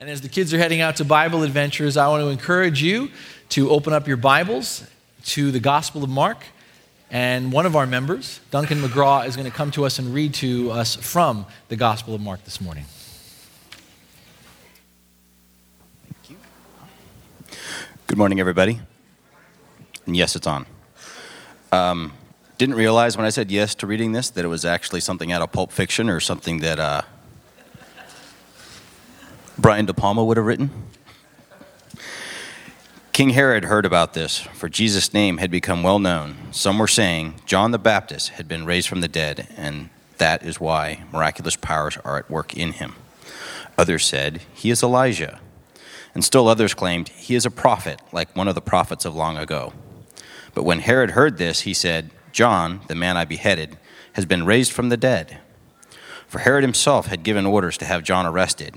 And as the kids are heading out to Bible adventures, I want to encourage you to open up your Bibles to the Gospel of Mark. And one of our members, Duncan McGraw, is going to come to us and read to us from the Gospel of Mark this morning. Thank you. Good morning, everybody. And yes, it's on. Um, didn't realize when I said yes to reading this that it was actually something out of Pulp Fiction or something that uh, Brian De Palma would have written. King Herod heard about this, for Jesus' name had become well known. Some were saying John the Baptist had been raised from the dead, and that is why miraculous powers are at work in him. Others said, He is Elijah. And still others claimed, He is a prophet, like one of the prophets of long ago. But when Herod heard this, he said, John, the man I beheaded, has been raised from the dead. For Herod himself had given orders to have John arrested,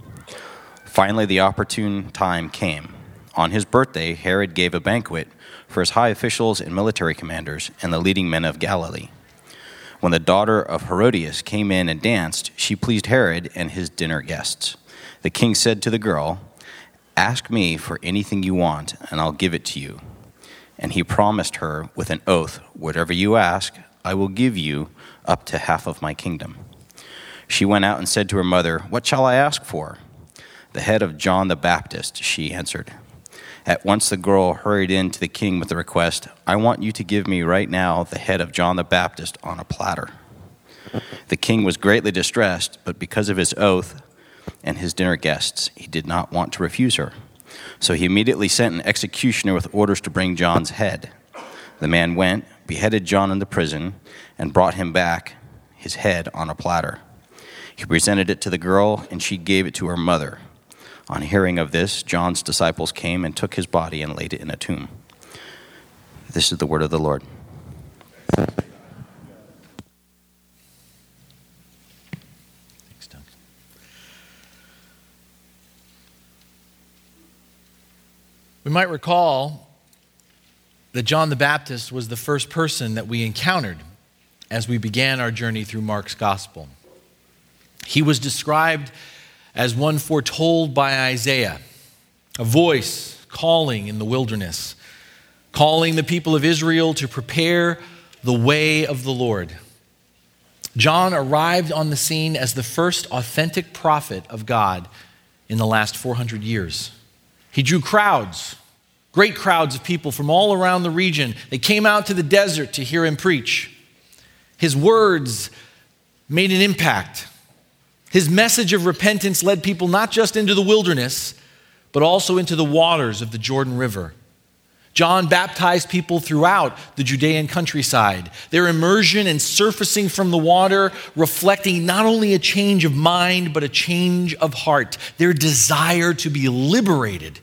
Finally, the opportune time came. On his birthday, Herod gave a banquet for his high officials and military commanders and the leading men of Galilee. When the daughter of Herodias came in and danced, she pleased Herod and his dinner guests. The king said to the girl, Ask me for anything you want, and I'll give it to you. And he promised her with an oath, Whatever you ask, I will give you up to half of my kingdom. She went out and said to her mother, What shall I ask for? The head of John the Baptist, she answered. At once the girl hurried in to the king with the request, I want you to give me right now the head of John the Baptist on a platter. The king was greatly distressed, but because of his oath and his dinner guests, he did not want to refuse her. So he immediately sent an executioner with orders to bring John's head. The man went, beheaded John in the prison, and brought him back, his head on a platter. He presented it to the girl, and she gave it to her mother. On hearing of this, John's disciples came and took his body and laid it in a tomb. This is the word of the Lord. Thanks. We might recall that John the Baptist was the first person that we encountered as we began our journey through Mark's gospel. He was described as one foretold by Isaiah, a voice calling in the wilderness, calling the people of Israel to prepare the way of the Lord. John arrived on the scene as the first authentic prophet of God in the last 400 years. He drew crowds, great crowds of people from all around the region. They came out to the desert to hear him preach. His words made an impact. His message of repentance led people not just into the wilderness, but also into the waters of the Jordan River. John baptized people throughout the Judean countryside, their immersion and surfacing from the water reflecting not only a change of mind, but a change of heart, their desire to be liberated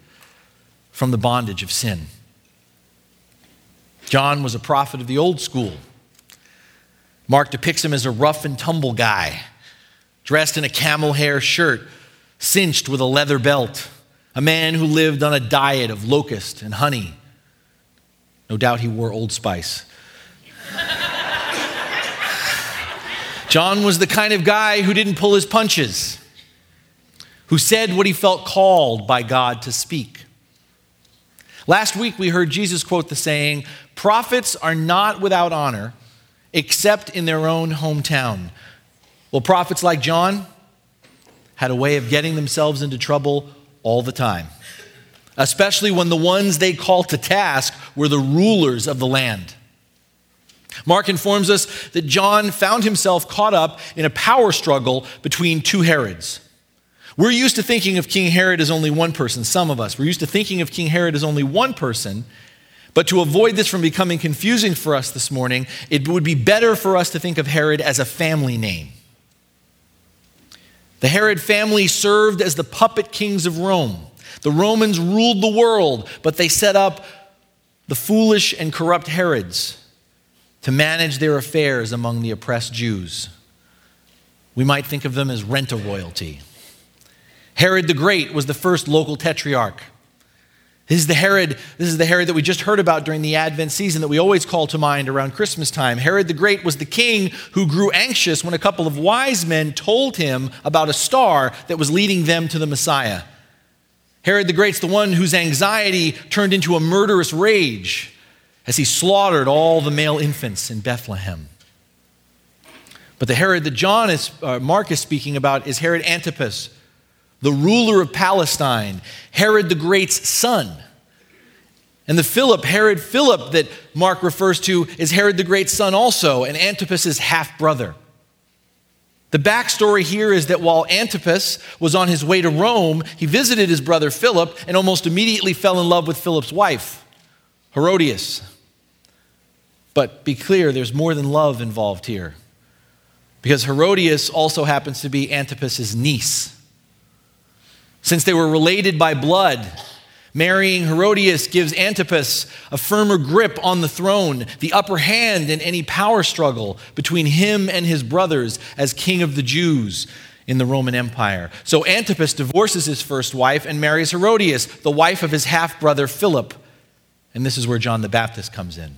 from the bondage of sin. John was a prophet of the old school. Mark depicts him as a rough and tumble guy dressed in a camel hair shirt, cinched with a leather belt, a man who lived on a diet of locust and honey. No doubt he wore Old Spice. John was the kind of guy who didn't pull his punches, who said what he felt called by God to speak. Last week we heard Jesus quote the saying, Prophets are not without honor except in their own hometown. Well, prophets like John had a way of getting themselves into trouble all the time, especially when the ones they called to task were the rulers of the land. Mark informs us that John found himself caught up in a power struggle between two Herods. We're used to thinking of King Herod as only one person, some of us. We're used to thinking of King Herod as only one person. But to avoid this from becoming confusing for us this morning, it would be better for us to think of Herod as a family name. The Herod family served as the puppet kings of Rome. The Romans ruled the world, but they set up the foolish and corrupt Herods to manage their affairs among the oppressed Jews. We might think of them as rent a royalty. Herod the Great was the first local tetrarch. This is the Herod, this is the Herod that we just heard about during the Advent season that we always call to mind around Christmas time. Herod the Great was the king who grew anxious when a couple of wise men told him about a star that was leading them to the Messiah. Herod the Great's the one whose anxiety turned into a murderous rage as he slaughtered all the male infants in Bethlehem. But the Herod that John is, uh, Mark is speaking about is Herod Antipas the ruler of Palestine, Herod the Great's son. And the Philip, Herod Philip, that Mark refers to, is Herod the Great's son also, and Antipas' half brother. The backstory here is that while Antipas was on his way to Rome, he visited his brother Philip and almost immediately fell in love with Philip's wife, Herodias. But be clear, there's more than love involved here. Because Herodias also happens to be Antipas' niece. Since they were related by blood, marrying Herodias gives Antipas a firmer grip on the throne, the upper hand in any power struggle between him and his brothers as king of the Jews in the Roman Empire. So Antipas divorces his first wife and marries Herodias, the wife of his half brother Philip. And this is where John the Baptist comes in.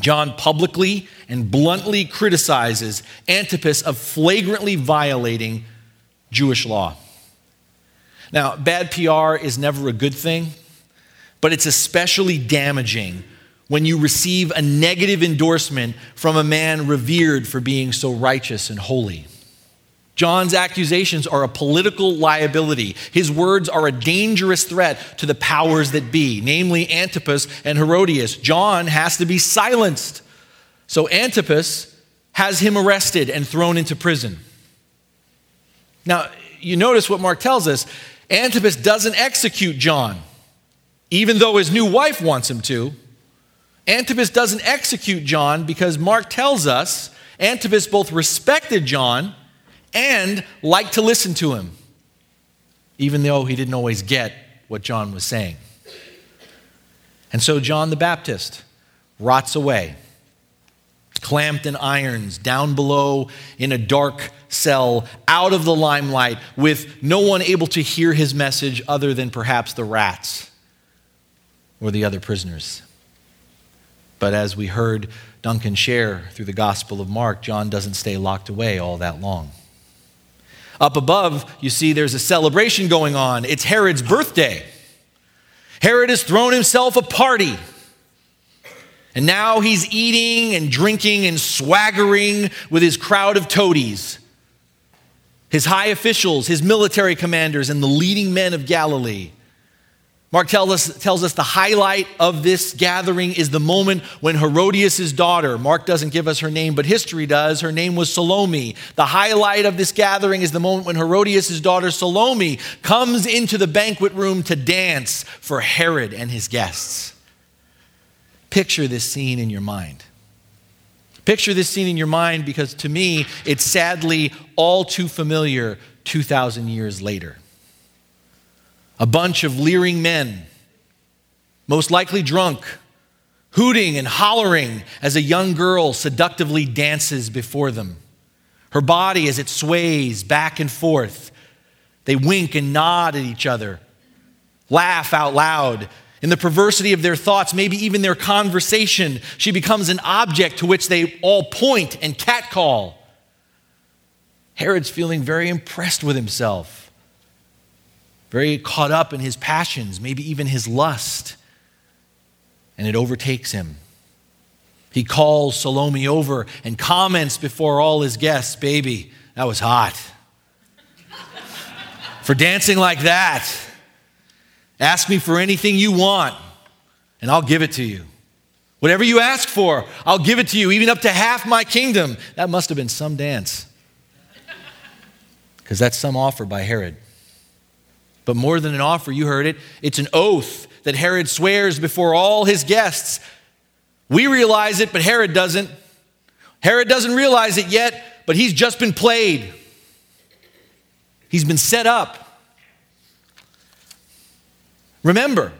John publicly and bluntly criticizes Antipas of flagrantly violating Jewish law. Now, bad PR is never a good thing, but it's especially damaging when you receive a negative endorsement from a man revered for being so righteous and holy. John's accusations are a political liability. His words are a dangerous threat to the powers that be, namely Antipas and Herodias. John has to be silenced. So Antipas has him arrested and thrown into prison. Now, you notice what Mark tells us Antipas doesn't execute John, even though his new wife wants him to. Antipas doesn't execute John because Mark tells us Antipas both respected John and liked to listen to him, even though he didn't always get what John was saying. And so John the Baptist rots away clamped in irons, down below in a dark cell, out of the limelight, with no one able to hear his message other than perhaps the rats or the other prisoners. But as we heard Duncan share through the Gospel of Mark, John doesn't stay locked away all that long. Up above, you see there's a celebration going on. It's Herod's birthday. Herod has thrown himself a party. And now he's eating and drinking and swaggering with his crowd of toadies, his high officials, his military commanders, and the leading men of Galilee. Mark tells us, tells us the highlight of this gathering is the moment when Herodias' daughter, Mark doesn't give us her name, but history does, her name was Salome. The highlight of this gathering is the moment when Herodias' daughter Salome comes into the banquet room to dance for Herod and his guests. Picture this scene in your mind. Picture this scene in your mind because to me, it's sadly all too familiar 2,000 years later. A bunch of leering men, most likely drunk, hooting and hollering as a young girl seductively dances before them. Her body as it sways back and forth. They wink and nod at each other, laugh out loud, in the perversity of their thoughts, maybe even their conversation, she becomes an object to which they all point and catcall. Herod's feeling very impressed with himself, very caught up in his passions, maybe even his lust, and it overtakes him. He calls Salome over and comments before all his guests, Baby, that was hot. For dancing like that. Ask me for anything you want, and I'll give it to you. Whatever you ask for, I'll give it to you, even up to half my kingdom. That must have been some dance. Because that's some offer by Herod. But more than an offer, you heard it, it's an oath that Herod swears before all his guests. We realize it, but Herod doesn't. Herod doesn't realize it yet, but he's just been played. He's been set up. Remember,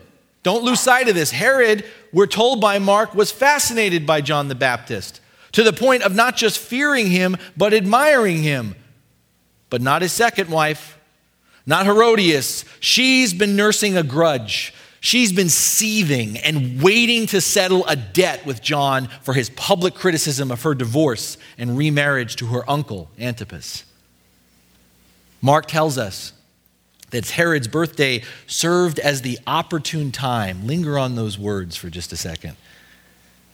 don't lose sight of this. Herod, we're told by Mark, was fascinated by John the Baptist to the point of not just fearing him, but admiring him. But not his second wife, not Herodias. She's been nursing a grudge. She's been seething and waiting to settle a debt with John for his public criticism of her divorce and remarriage to her uncle, Antipas. Mark tells us that Herod's birthday served as the opportune time. Linger on those words for just a second.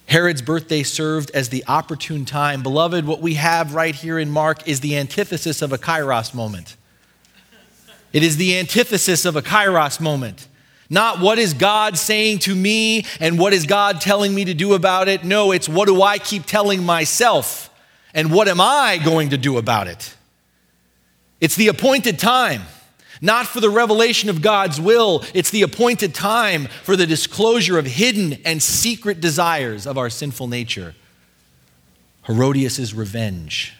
Herod's birthday served as the opportune time. Beloved, what we have right here in Mark is the antithesis of a kairos moment. It is the antithesis of a kairos moment. Not what is God saying to me and what is God telling me to do about it. No, it's what do I keep telling myself and what am I going to do about it. It's the appointed time. Not for the revelation of God's will, it's the appointed time for the disclosure of hidden and secret desires of our sinful nature. Herodias' revenge.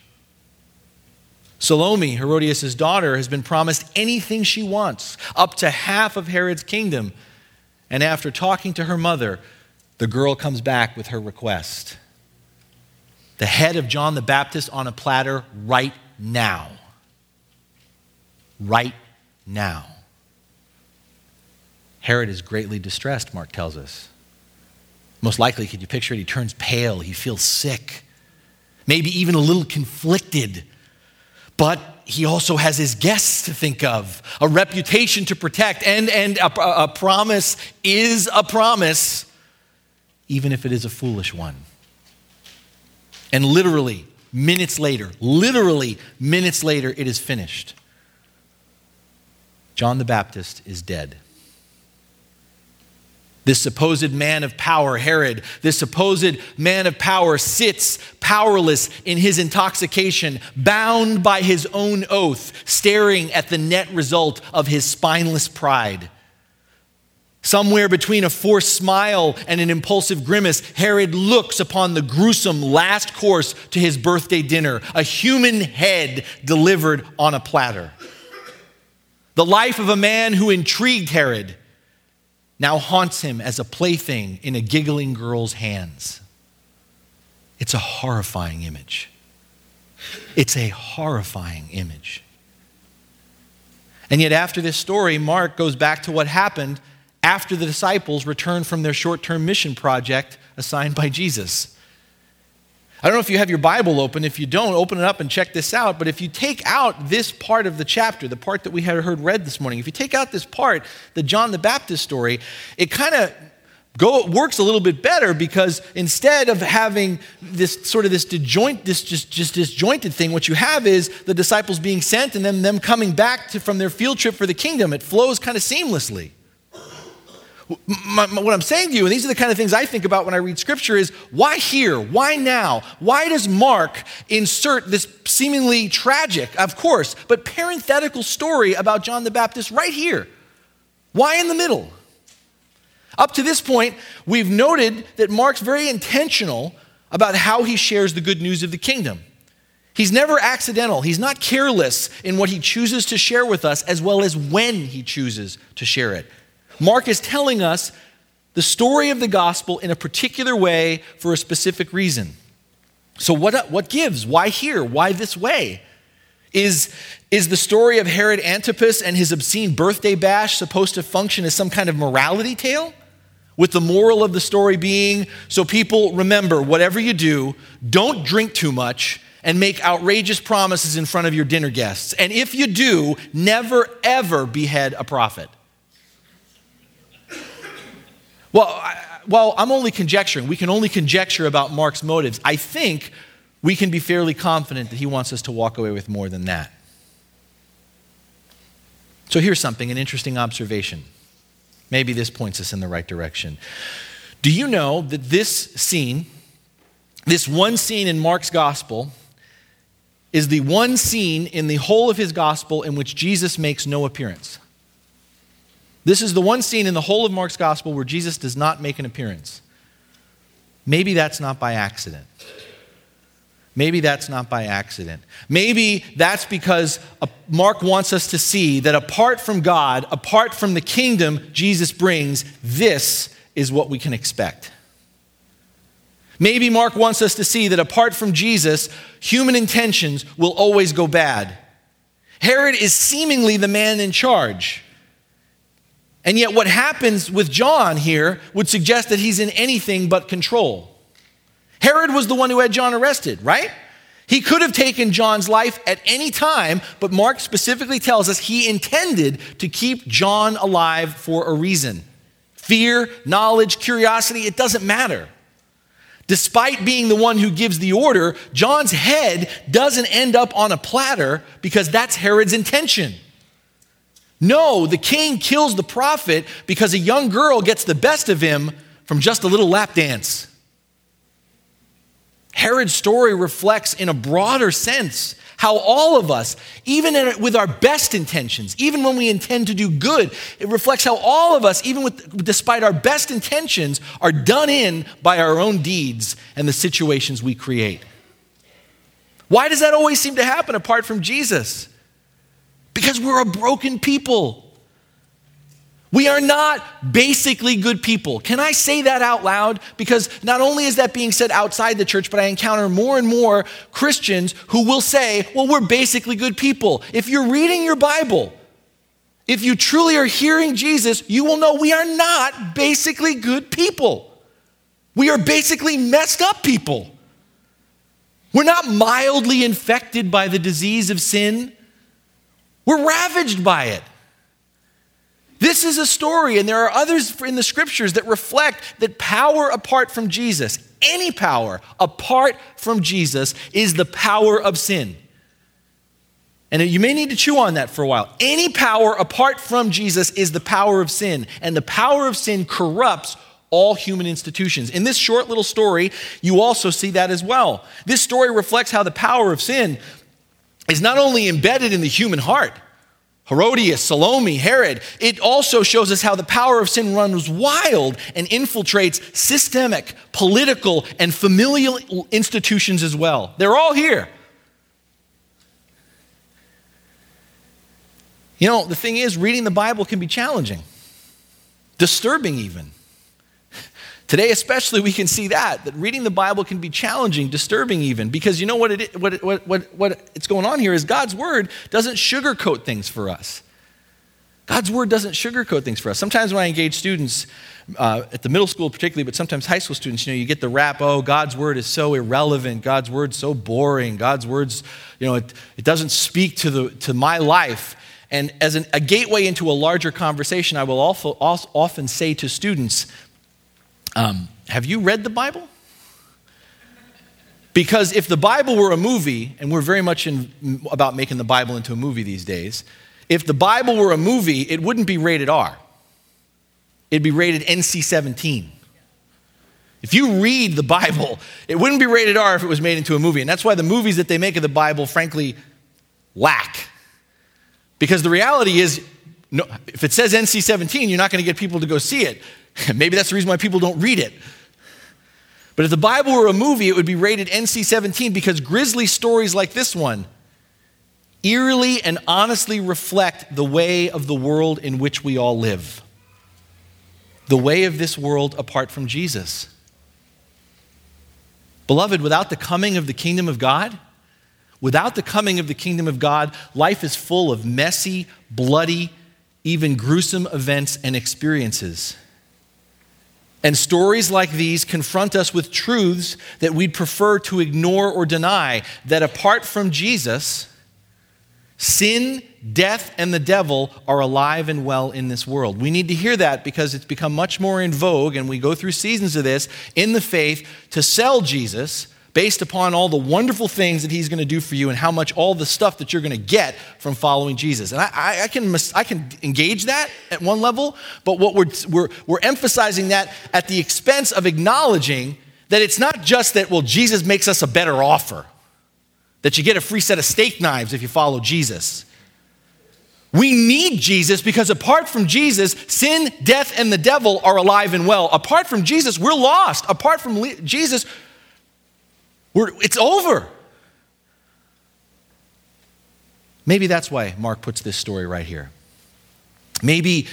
Salome, Herodias' daughter, has been promised anything she wants, up to half of Herod's kingdom. And after talking to her mother, the girl comes back with her request the head of John the Baptist on a platter right now. Right now. Herod is greatly distressed, Mark tells us. Most likely, could you picture it? He turns pale, he feels sick, maybe even a little conflicted. But he also has his guests to think of, a reputation to protect, and, and a, a promise is a promise, even if it is a foolish one. And literally, minutes later, literally minutes later, it is finished. John the Baptist is dead. This supposed man of power, Herod, this supposed man of power sits powerless in his intoxication, bound by his own oath, staring at the net result of his spineless pride. Somewhere between a forced smile and an impulsive grimace, Herod looks upon the gruesome last course to his birthday dinner a human head delivered on a platter. The life of a man who intrigued Herod now haunts him as a plaything in a giggling girl's hands. It's a horrifying image. It's a horrifying image. And yet, after this story, Mark goes back to what happened after the disciples returned from their short term mission project assigned by Jesus. I don't know if you have your Bible open. If you don't, open it up and check this out. But if you take out this part of the chapter, the part that we had heard read this morning, if you take out this part, the John the Baptist story, it kind of go works a little bit better because instead of having this sort of this disjoint this just, just disjointed thing what you have is the disciples being sent and then them coming back to, from their field trip for the kingdom it flows kind of seamlessly my, my, what I'm saying to you, and these are the kind of things I think about when I read scripture, is why here? Why now? Why does Mark insert this seemingly tragic, of course, but parenthetical story about John the Baptist right here? Why in the middle? Up to this point, we've noted that Mark's very intentional about how he shares the good news of the kingdom. He's never accidental. He's not careless in what he chooses to share with us, as well as when he chooses to share it. Mark is telling us the story of the gospel in a particular way for a specific reason. So, what, what gives? Why here? Why this way? Is, is the story of Herod Antipas and his obscene birthday bash supposed to function as some kind of morality tale? With the moral of the story being so people remember whatever you do, don't drink too much and make outrageous promises in front of your dinner guests. And if you do, never ever behead a prophet. Well, I, well, I'm only conjecturing. We can only conjecture about Mark's motives. I think we can be fairly confident that he wants us to walk away with more than that. So here's something an interesting observation. Maybe this points us in the right direction. Do you know that this scene, this one scene in Mark's gospel, is the one scene in the whole of his gospel in which Jesus makes no appearance? This is the one scene in the whole of Mark's gospel where Jesus does not make an appearance. Maybe that's not by accident. Maybe that's not by accident. Maybe that's because uh, Mark wants us to see that apart from God, apart from the kingdom Jesus brings, this is what we can expect. Maybe Mark wants us to see that apart from Jesus, human intentions will always go bad. Herod is seemingly the man in charge. And yet, what happens with John here would suggest that he's in anything but control. Herod was the one who had John arrested, right? He could have taken John's life at any time, but Mark specifically tells us he intended to keep John alive for a reason. Fear, knowledge, curiosity, it doesn't matter. Despite being the one who gives the order, John's head doesn't end up on a platter because that's Herod's intention. No, the king kills the prophet because a young girl gets the best of him from just a little lap dance. Herod's story reflects, in a broader sense, how all of us, even with our best intentions, even when we intend to do good, it reflects how all of us, even with, despite our best intentions, are done in by our own deeds and the situations we create. Why does that always seem to happen apart from Jesus? Because we're a broken people. We are not basically good people. Can I say that out loud? Because not only is that being said outside the church, but I encounter more and more Christians who will say, well, we're basically good people. If you're reading your Bible, if you truly are hearing Jesus, you will know we are not basically good people. We are basically messed up people. We're not mildly infected by the disease of sin, we're ravaged by it. This is a story, and there are others in the scriptures that reflect that power apart from Jesus, any power apart from Jesus, is the power of sin. And you may need to chew on that for a while. Any power apart from Jesus is the power of sin, and the power of sin corrupts all human institutions. In this short little story, you also see that as well. This story reflects how the power of sin is not only embedded in the human heart, Herodias, Salome, Herod. It also shows us how the power of sin runs wild and infiltrates systemic, political, and familial institutions as well. They're all here. You know, the thing is, reading the Bible can be challenging, disturbing even. Today, especially, we can see that, that reading the Bible can be challenging, disturbing even, because you know what, it, what, what, what, what it's going on here is God's Word doesn't sugarcoat things for us. God's Word doesn't sugarcoat things for us. Sometimes when I engage students, uh, at the middle school particularly, but sometimes high school students, you know, you get the rap, oh, God's Word is so irrelevant, God's Word's so boring, God's Word's, you know, it, it doesn't speak to, the, to my life. And as an, a gateway into a larger conversation, I will also, also often say to students, um, have you read the Bible? Because if the Bible were a movie, and we're very much in, about making the Bible into a movie these days, if the Bible were a movie, it wouldn't be rated R. It'd be rated NC 17. If you read the Bible, it wouldn't be rated R if it was made into a movie. And that's why the movies that they make of the Bible, frankly, lack. Because the reality is, no, if it says NC 17, you're not going to get people to go see it. Maybe that's the reason why people don't read it. But if the Bible were a movie, it would be rated NC 17 because grisly stories like this one eerily and honestly reflect the way of the world in which we all live. The way of this world apart from Jesus. Beloved, without the coming of the kingdom of God, without the coming of the kingdom of God, life is full of messy, bloody, even gruesome events and experiences. And stories like these confront us with truths that we'd prefer to ignore or deny that apart from Jesus, sin, death, and the devil are alive and well in this world. We need to hear that because it's become much more in vogue, and we go through seasons of this in the faith to sell Jesus based upon all the wonderful things that he's going to do for you and how much all the stuff that you're going to get from following Jesus. And I, I, can, I can engage that at one level, but what we're, we're, we're emphasizing that at the expense of acknowledging that it's not just that, well, Jesus makes us a better offer, that you get a free set of steak knives if you follow Jesus. We need Jesus because apart from Jesus, sin, death, and the devil are alive and well. Apart from Jesus, we're lost. Apart from Jesus, we're, it's over. Maybe that's why Mark puts this story right here. Maybe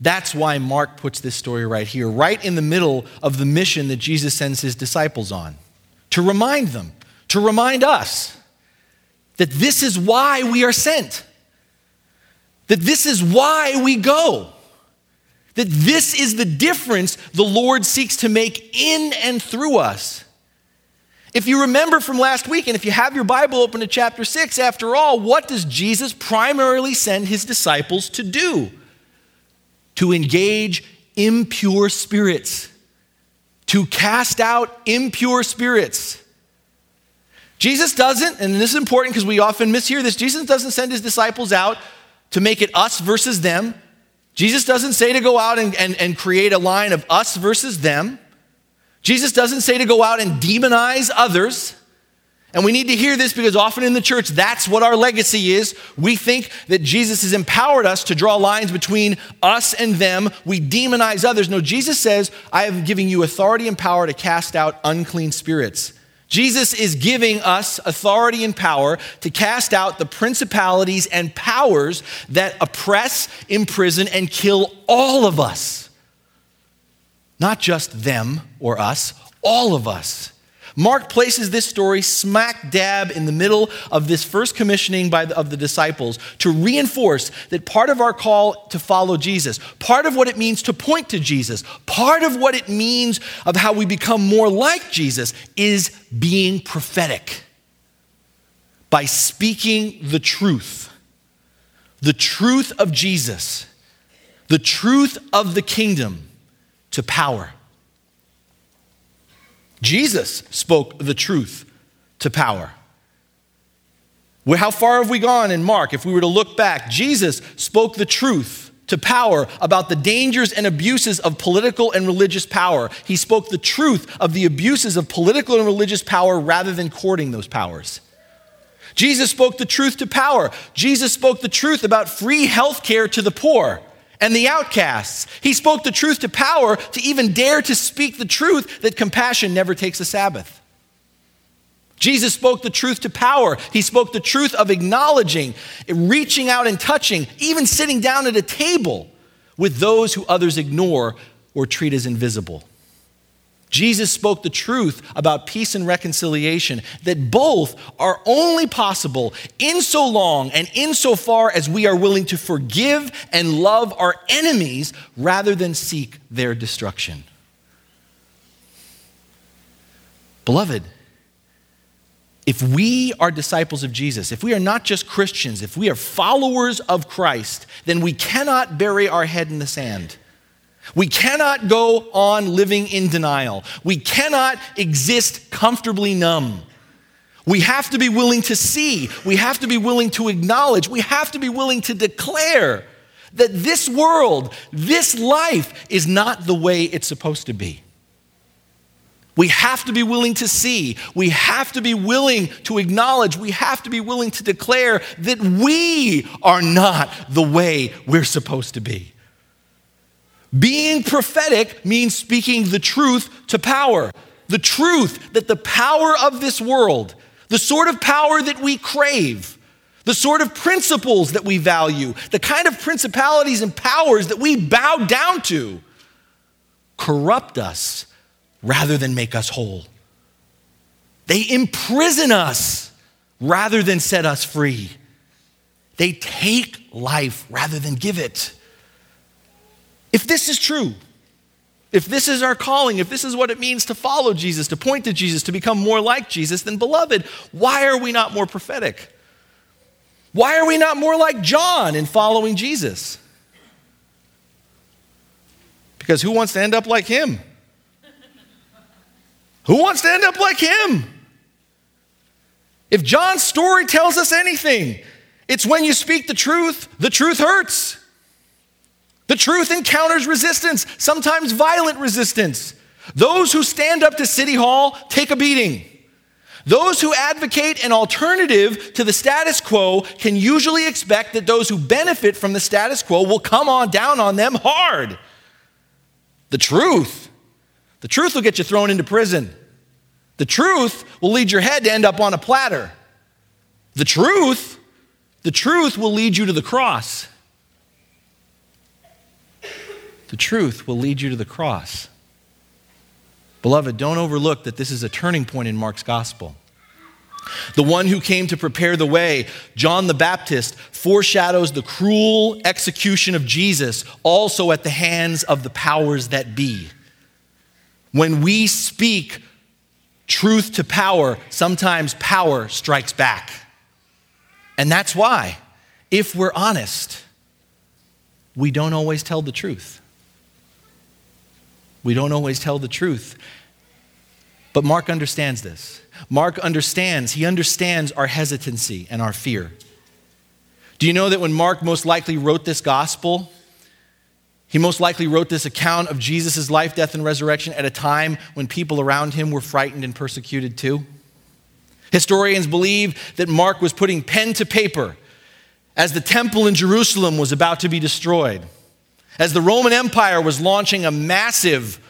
that's why Mark puts this story right here, right in the middle of the mission that Jesus sends his disciples on to remind them, to remind us that this is why we are sent, that this is why we go, that this is the difference the Lord seeks to make in and through us. If you remember from last week, and if you have your Bible open to chapter 6, after all, what does Jesus primarily send his disciples to do? To engage impure spirits, to cast out impure spirits. Jesus doesn't, and this is important because we often mishear this, Jesus doesn't send his disciples out to make it us versus them. Jesus doesn't say to go out and, and, and create a line of us versus them. Jesus doesn't say to go out and demonize others. And we need to hear this because often in the church, that's what our legacy is. We think that Jesus has empowered us to draw lines between us and them. We demonize others. No, Jesus says, I am giving you authority and power to cast out unclean spirits. Jesus is giving us authority and power to cast out the principalities and powers that oppress, imprison, and kill all of us. Not just them or us, all of us. Mark places this story smack dab in the middle of this first commissioning by the, of the disciples to reinforce that part of our call to follow Jesus, part of what it means to point to Jesus, part of what it means of how we become more like Jesus is being prophetic by speaking the truth, the truth of Jesus, the truth of the kingdom to power. Jesus spoke the truth to power. How far have we gone in Mark? If we were to look back, Jesus spoke the truth to power about the dangers and abuses of political and religious power. He spoke the truth of the abuses of political and religious power rather than courting those powers. Jesus spoke the truth to power. Jesus spoke the truth about free health care to the poor and the outcasts. He spoke the truth to power to even dare to speak the truth that compassion never takes a Sabbath. Jesus spoke the truth to power. He spoke the truth of acknowledging, reaching out and touching, even sitting down at a table with those who others ignore or treat as invisible. Jesus spoke the truth about peace and reconciliation, that both are only possible in so long and in so far as we are willing to forgive and love our enemies rather than seek their destruction. Beloved, if we are disciples of Jesus, if we are not just Christians, if we are followers of Christ, then we cannot bury our head in the sand. We cannot go on living in denial. We cannot exist comfortably numb. We have to be willing to see. We have to be willing to acknowledge. We have to be willing to declare that this world, this life, is not the way it's supposed to be. We have to be willing to see. We have to be willing to acknowledge. We have to be willing to declare that we are not the way we're supposed to be. Being prophetic means speaking the truth to power. The truth that the power of this world, the sort of power that we crave, the sort of principles that we value, the kind of principalities and powers that we bow down to, corrupt us rather than make us whole. They imprison us rather than set us free. They take life rather than give it. If this is true, if this is our calling, if this is what it means to follow Jesus, to point to Jesus, to become more like Jesus, then beloved, why are we not more prophetic? Why are we not more like John in following Jesus? Because who wants to end up like him? Who wants to end up like him? If John's story tells us anything, it's when you speak the truth, the truth hurts. The truth encounters resistance, sometimes violent resistance. Those who stand up to City Hall take a beating. Those who advocate an alternative to the status quo can usually expect that those who benefit from the status quo will come on down on them hard. The truth, the truth will get you thrown into prison. The truth will lead your head to end up on a platter. The truth the truth will lead you to the cross. The truth will lead you to the cross. Beloved, don't overlook that this is a turning point in Mark's gospel. The one who came to prepare the way, John the Baptist, foreshadows the cruel execution of Jesus also at the hands of the powers that be. When we speak truth to power, sometimes power strikes back. And that's why, if we're honest, we don't always tell the truth. We don't always tell the truth. But Mark understands this. Mark understands, he understands our hesitancy and our fear. Do you know that when Mark most likely wrote this gospel, he most likely wrote this account of Jesus' life, death, and resurrection at a time when people around him were frightened and persecuted too? Historians believe that Mark was putting pen to paper as the temple in Jerusalem was about to be destroyed, as the Roman Empire was launching a massive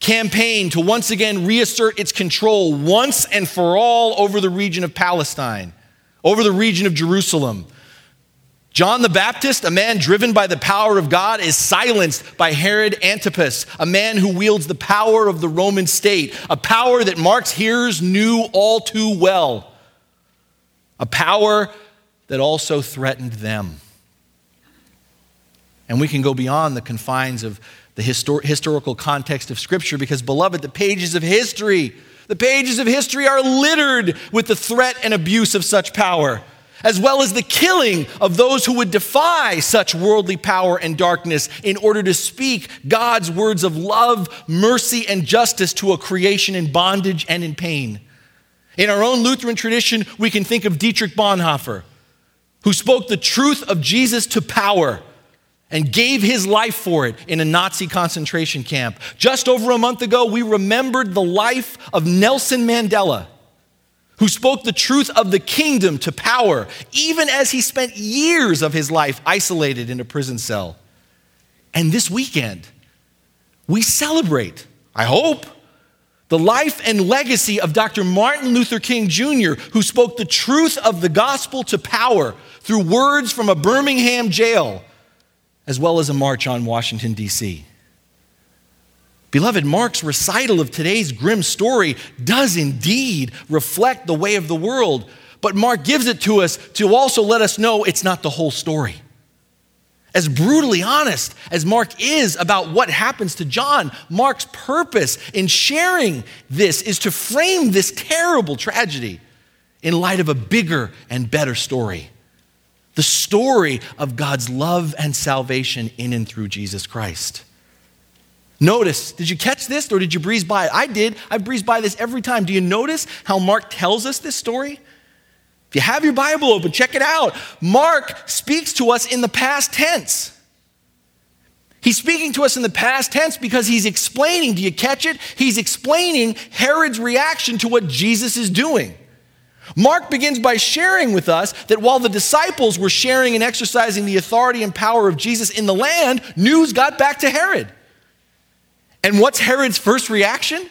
campaign to once again reassert its control once and for all over the region of Palestine, over the region of Jerusalem. John the Baptist, a man driven by the power of God, is silenced by Herod Antipas, a man who wields the power of the Roman state, a power that Mark's hearers knew all too well, a power that also threatened them. And we can go beyond the confines of the histor- historical context of Scripture because, beloved, the pages of history, the pages of history are littered with the threat and abuse of such power, as well as the killing of those who would defy such worldly power and darkness in order to speak God's words of love, mercy, and justice to a creation in bondage and in pain. In our own Lutheran tradition, we can think of Dietrich Bonhoeffer, who spoke the truth of Jesus to power and gave his life for it in a Nazi concentration camp. Just over a month ago, we remembered the life of Nelson Mandela, who spoke the truth of the kingdom to power, even as he spent years of his life isolated in a prison cell. And this weekend, we celebrate, I hope, the life and legacy of Dr. Martin Luther King Jr., who spoke the truth of the gospel to power through words from a Birmingham jail as well as a march on Washington, D.C. Beloved, Mark's recital of today's grim story does indeed reflect the way of the world, but Mark gives it to us to also let us know it's not the whole story. As brutally honest as Mark is about what happens to John, Mark's purpose in sharing this is to frame this terrible tragedy in light of a bigger and better story the story of God's love and salvation in and through Jesus Christ. Notice, did you catch this or did you breeze by it? I did. I breeze by this every time. Do you notice how Mark tells us this story? If you have your Bible open, check it out. Mark speaks to us in the past tense. He's speaking to us in the past tense because he's explaining, do you catch it? He's explaining Herod's reaction to what Jesus is doing. Mark begins by sharing with us that while the disciples were sharing and exercising the authority and power of Jesus in the land, news got back to Herod. And what's Herod's first reaction?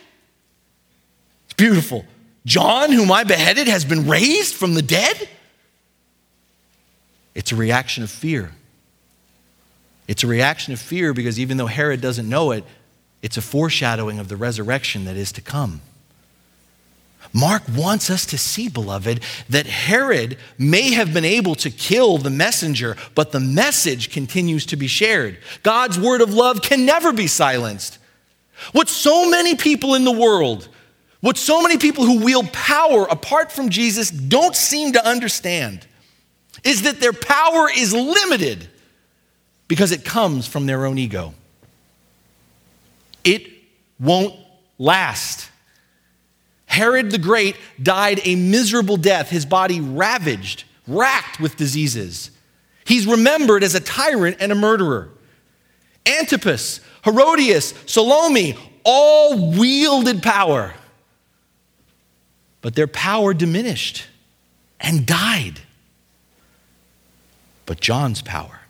It's beautiful. John, whom I beheaded, has been raised from the dead? It's a reaction of fear. It's a reaction of fear because even though Herod doesn't know it, it's a foreshadowing of the resurrection that is to come. Mark wants us to see, beloved, that Herod may have been able to kill the messenger, but the message continues to be shared. God's word of love can never be silenced. What so many people in the world, what so many people who wield power apart from Jesus don't seem to understand is that their power is limited because it comes from their own ego. It won't last. Herod the Great died a miserable death, his body ravaged, racked with diseases. He's remembered as a tyrant and a murderer. Antipas, Herodias, Salome all wielded power, but their power diminished and died. But John's power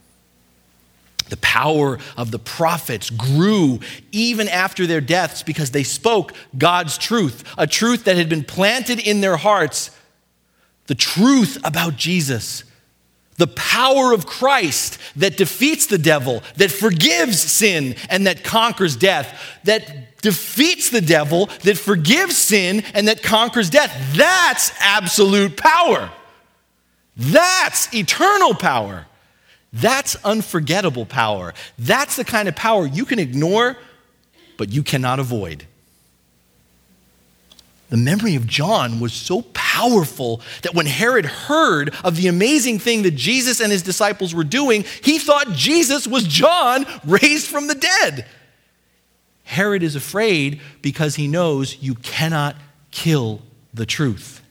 the power of the prophets grew even after their deaths because they spoke God's truth, a truth that had been planted in their hearts, the truth about Jesus, The power of Christ that defeats the devil, that forgives sin, and that conquers death, that defeats the devil, that forgives sin, and that conquers death. That's absolute power. That's eternal power. That's unforgettable power. That's the kind of power you can ignore, but you cannot avoid. The memory of John was so powerful that when Herod heard of the amazing thing that Jesus and his disciples were doing, he thought Jesus was John raised from the dead. Herod is afraid because he knows you cannot kill the truth.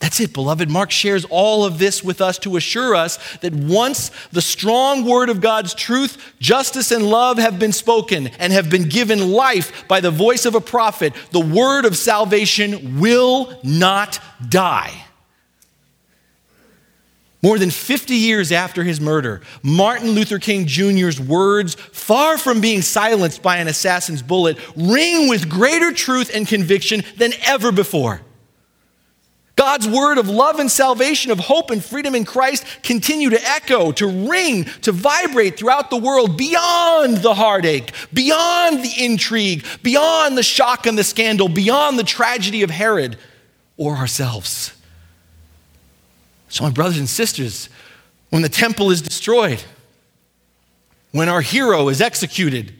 That's it, beloved. Mark shares all of this with us to assure us that once the strong word of God's truth, justice, and love have been spoken and have been given life by the voice of a prophet, the word of salvation will not die. More than 50 years after his murder, Martin Luther King Jr.'s words, far from being silenced by an assassin's bullet, ring with greater truth and conviction than ever before. God's word of love and salvation, of hope and freedom in Christ continue to echo, to ring, to vibrate throughout the world beyond the heartache, beyond the intrigue, beyond the shock and the scandal, beyond the tragedy of Herod or ourselves. So, my brothers and sisters, when the temple is destroyed, when our hero is executed,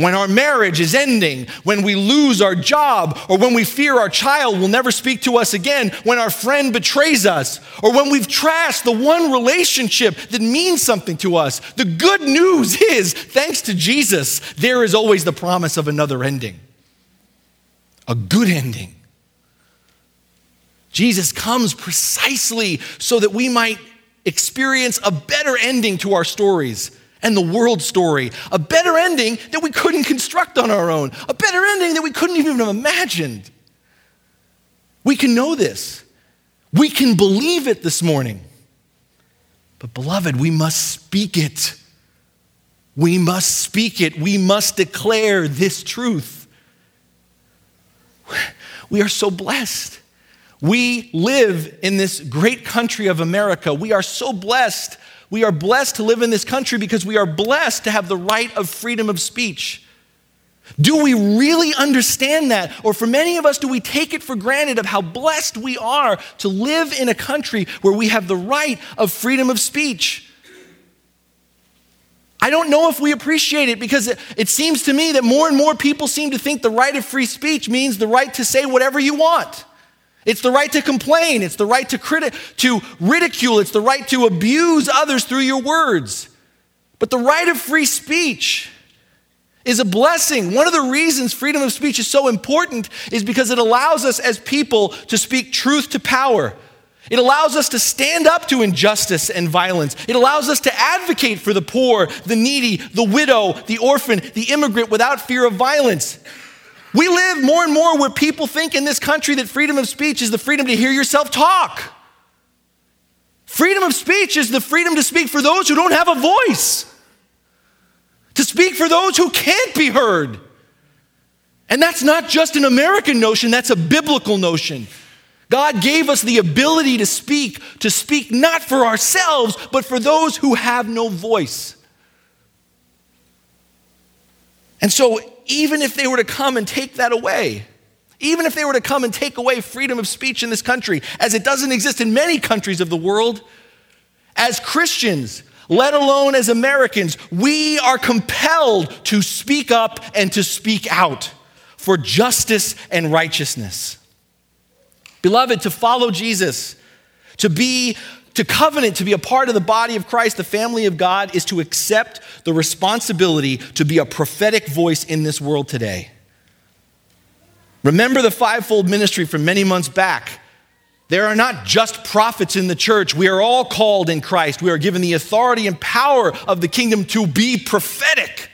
when our marriage is ending, when we lose our job, or when we fear our child will never speak to us again, when our friend betrays us, or when we've trashed the one relationship that means something to us. The good news is, thanks to Jesus, there is always the promise of another ending, a good ending. Jesus comes precisely so that we might experience a better ending to our stories and the world story, a better ending that we couldn't construct on our own, a better ending that we couldn't even have imagined. We can know this. We can believe it this morning. But, beloved, we must speak it. We must speak it. We must declare this truth. We are so blessed. We live in this great country of America. We are so blessed we are blessed to live in this country because we are blessed to have the right of freedom of speech. Do we really understand that? Or for many of us, do we take it for granted of how blessed we are to live in a country where we have the right of freedom of speech? I don't know if we appreciate it because it, it, seems to me that more and more people seem to think the right of free speech means the right to say whatever you want. It's the right to complain. It's the right to, criti- to ridicule. It's the right to abuse others through your words. But the right of free speech is a blessing. One of the reasons freedom of speech is so important is because it allows us as people to speak truth to power. It allows us to stand up to injustice and violence. It allows us to advocate for the poor, the needy, the widow, the orphan, the immigrant without fear of violence. We live more and more where people think in this country that freedom of speech is the freedom to hear yourself talk. Freedom of speech is the freedom to speak for those who don't have a voice, to speak for those who can't be heard. And that's not just an American notion, that's a biblical notion. God gave us the ability to speak, to speak not for ourselves, but for those who have no voice. And so even if they were to come and take that away, even if they were to come and take away freedom of speech in this country, as it doesn't exist in many countries of the world, as Christians, let alone as Americans, we are compelled to speak up and to speak out for justice and righteousness. Beloved, to follow Jesus, to be to covenant, to be a part of the body of Christ, the family of God, is to accept the responsibility to be a prophetic voice in this world today. Remember the fivefold ministry from many months back. There are not just prophets in the church. We are all called in Christ. We are given the authority and power of the kingdom to be prophetic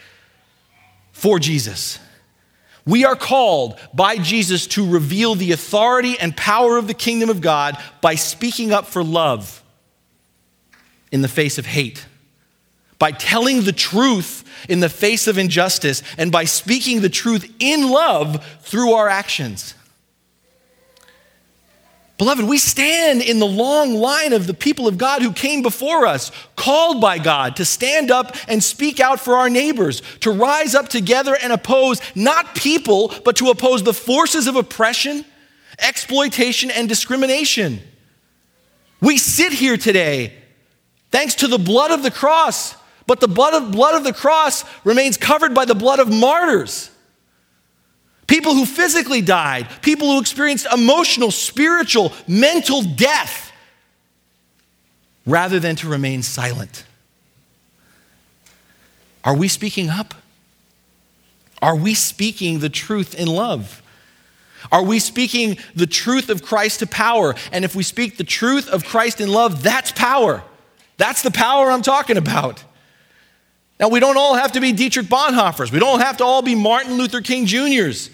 for Jesus. We are called by Jesus to reveal the authority and power of the kingdom of God by speaking up for love in the face of hate, by telling the truth in the face of injustice, and by speaking the truth in love through our actions. Beloved, we stand in the long line of the people of God who came before us, called by God to stand up and speak out for our neighbors, to rise up together and oppose not people, but to oppose the forces of oppression, exploitation, and discrimination. We sit here today thanks to the blood of the cross, but the blood of, blood of the cross remains covered by the blood of martyrs. People who physically died, people who experienced emotional, spiritual, mental death, rather than to remain silent. Are we speaking up? Are we speaking the truth in love? Are we speaking the truth of Christ to power? And if we speak the truth of Christ in love, that's power. That's the power I'm talking about. Now, we don't all have to be Dietrich Bonhoeffers. We don't have to all be Martin Luther King Jr.'s.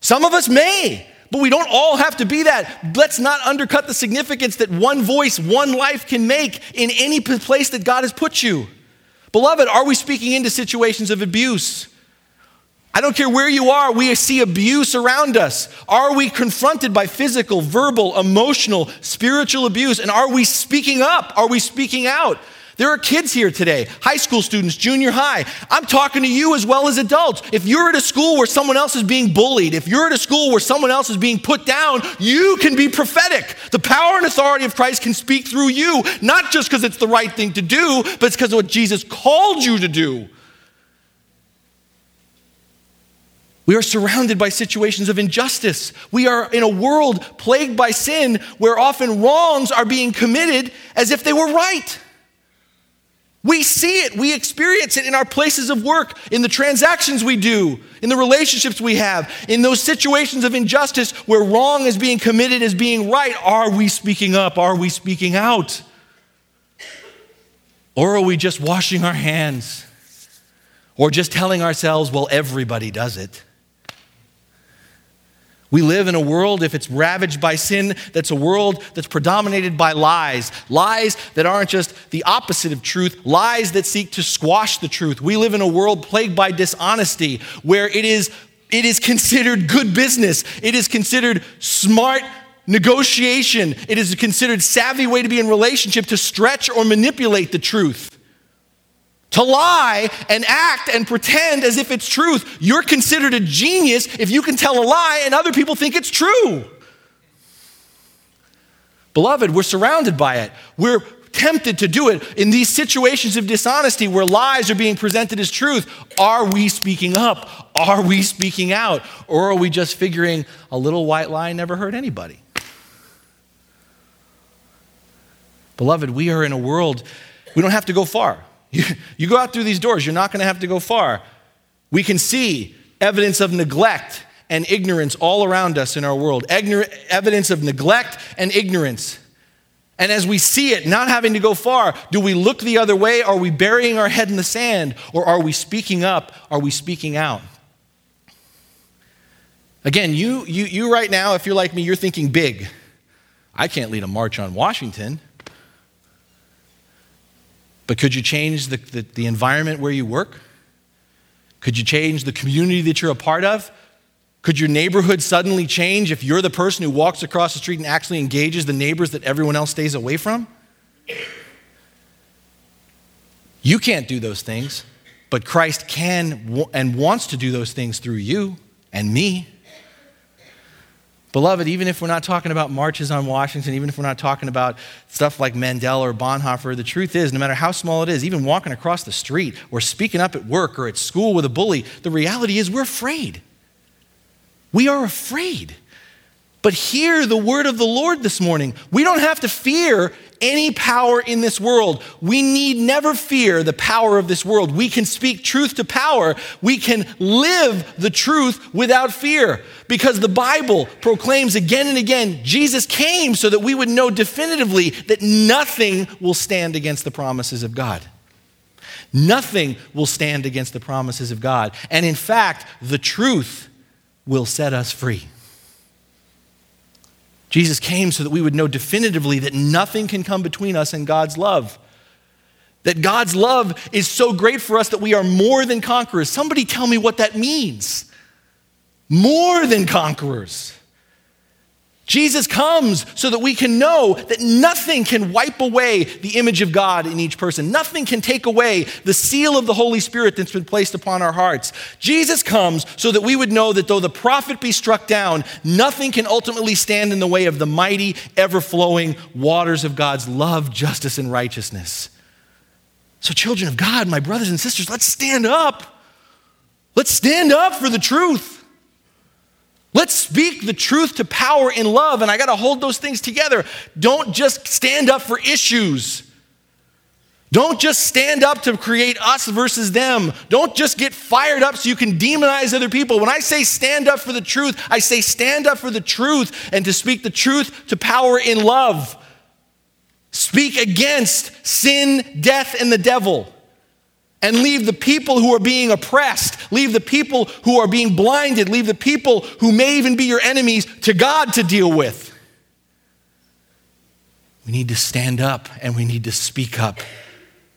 Some of us may, but we don't all have to be that. Let's not undercut the significance that one voice, one life can make in any place that God has put you. Beloved, are we speaking into situations of abuse? I don't care where you are, we see abuse around us. Are we confronted by physical, verbal, emotional, spiritual abuse? And are we speaking up? Are we speaking out? There are kids here today, high school students, junior high. I'm talking to you as well as adults. If you're at a school where someone else is being bullied, if you're at a school where someone else is being put down, you can be prophetic. The power and authority of Christ can speak through you, not just because it's the right thing to do, but it's because of what Jesus called you to do. We are surrounded by situations of injustice. We are in a world plagued by sin where often wrongs are being committed as if they were right. We see it, we experience it in our places of work, in the transactions we do, in the relationships we have, in those situations of injustice where wrong is being committed as being right. Are we speaking up? Are we speaking out? Or are we just washing our hands? Or just telling ourselves, well, everybody does it? We live in a world, if it's ravaged by sin, that's a world that's predominated by lies. Lies that aren't just the opposite of truth, lies that seek to squash the truth. We live in a world plagued by dishonesty, where it is, it is considered good business, it is considered smart negotiation, it is a considered savvy way to be in relationship to stretch or manipulate the truth to lie and act and pretend as if it's truth. You're considered a genius if you can tell a lie and other people think it's true. Beloved, we're surrounded by it. We're tempted to do it in these situations of dishonesty where lies are being presented as truth. Are we speaking up? Are we speaking out? Or are we just figuring a little white lie never hurt anybody? Beloved, we are in a world, we don't have to go far. You, you go out through these doors, you're not going to have to go far. We can see evidence of neglect and ignorance all around us in our world. Egnor- evidence of neglect and ignorance. And as we see it, not having to go far, do we look the other way? Are we burying our head in the sand? Or are we speaking up? Are we speaking out? Again, you, you, you right now, if you're like me, you're thinking big. I can't lead a march on Washington. But could you change the, the, the, environment where you work? Could you change the community that you're a part of? Could your neighborhood suddenly change if you're the person who walks across the street and actually engages the neighbors that everyone else stays away from? You can't do those things, but Christ can and wants to do those things through you and me. Beloved, even if we're not talking about marches on Washington, even if we're not talking about stuff like Mandela or Bonhoeffer, the truth is, no matter how small it is, even walking across the street or speaking up at work or at school with a bully, the reality is we're afraid. We are afraid. But hear the word of the Lord this morning. We don't have to fear any power in this world. We need never fear the power of this world. We can speak truth to power. We can live the truth without fear because the Bible proclaims again and again Jesus came so that we would know definitively that nothing will stand against the promises of God. Nothing will stand against the promises of God. And in fact, the truth will set us free. Jesus came so that we would know definitively that nothing can come between us and God's love. That God's love is so great for us that we are more than conquerors. Somebody tell me what that means. More than conquerors. Jesus comes so that we can know that nothing can wipe away the image of God in each person. Nothing can take away the seal of the Holy Spirit that's been placed upon our hearts. Jesus comes so that we would know that though the prophet be struck down, nothing can ultimately stand in the way of the mighty, ever flowing waters of God's love, justice, and righteousness. So, children of God, my brothers and sisters, let's stand up. Let's stand up for the truth. Let's speak the truth to power in love, and I got to hold those things together. Don't just stand up for issues. Don't just stand up to create us versus them. Don't just get fired up so you can demonize other people. When I say stand up for the truth, I say stand up for the truth and to speak the truth to power in love. Speak against sin, death, and the devil and leave the people who are being oppressed, leave the people who are being blinded, leave the people who may even be your enemies to God to deal with. We need to stand up and we need to speak up.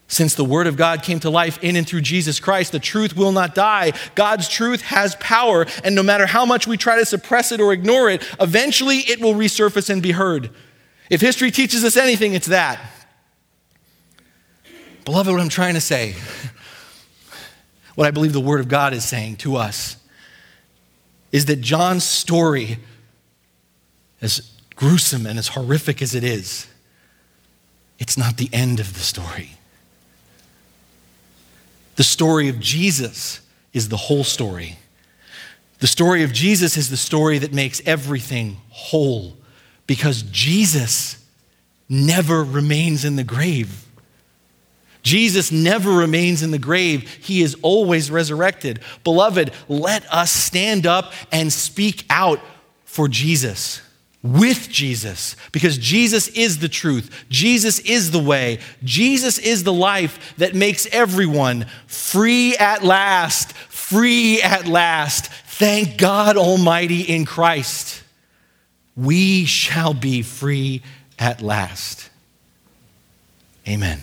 Since the Word of God came to life in and through Jesus Christ, the truth will not die. God's truth has power, and no matter how much we try to suppress it or ignore it, eventually it will resurface and be heard. If history teaches us anything, it's that. Beloved, what I'm trying to say, what I believe the Word of God is saying to us, is that John's story, as gruesome and as horrific as it is, it's not the end of the story. The story of Jesus is the whole story. The story of Jesus is the story that makes everything whole because Jesus never remains in the grave. Jesus never remains in the grave, he is always resurrected. Beloved, let us stand up and speak out for Jesus, with Jesus, because Jesus is the truth, Jesus is the way, Jesus is the life that makes everyone free at last, free at last. Thank God Almighty in Christ. We shall be free at last. Amen.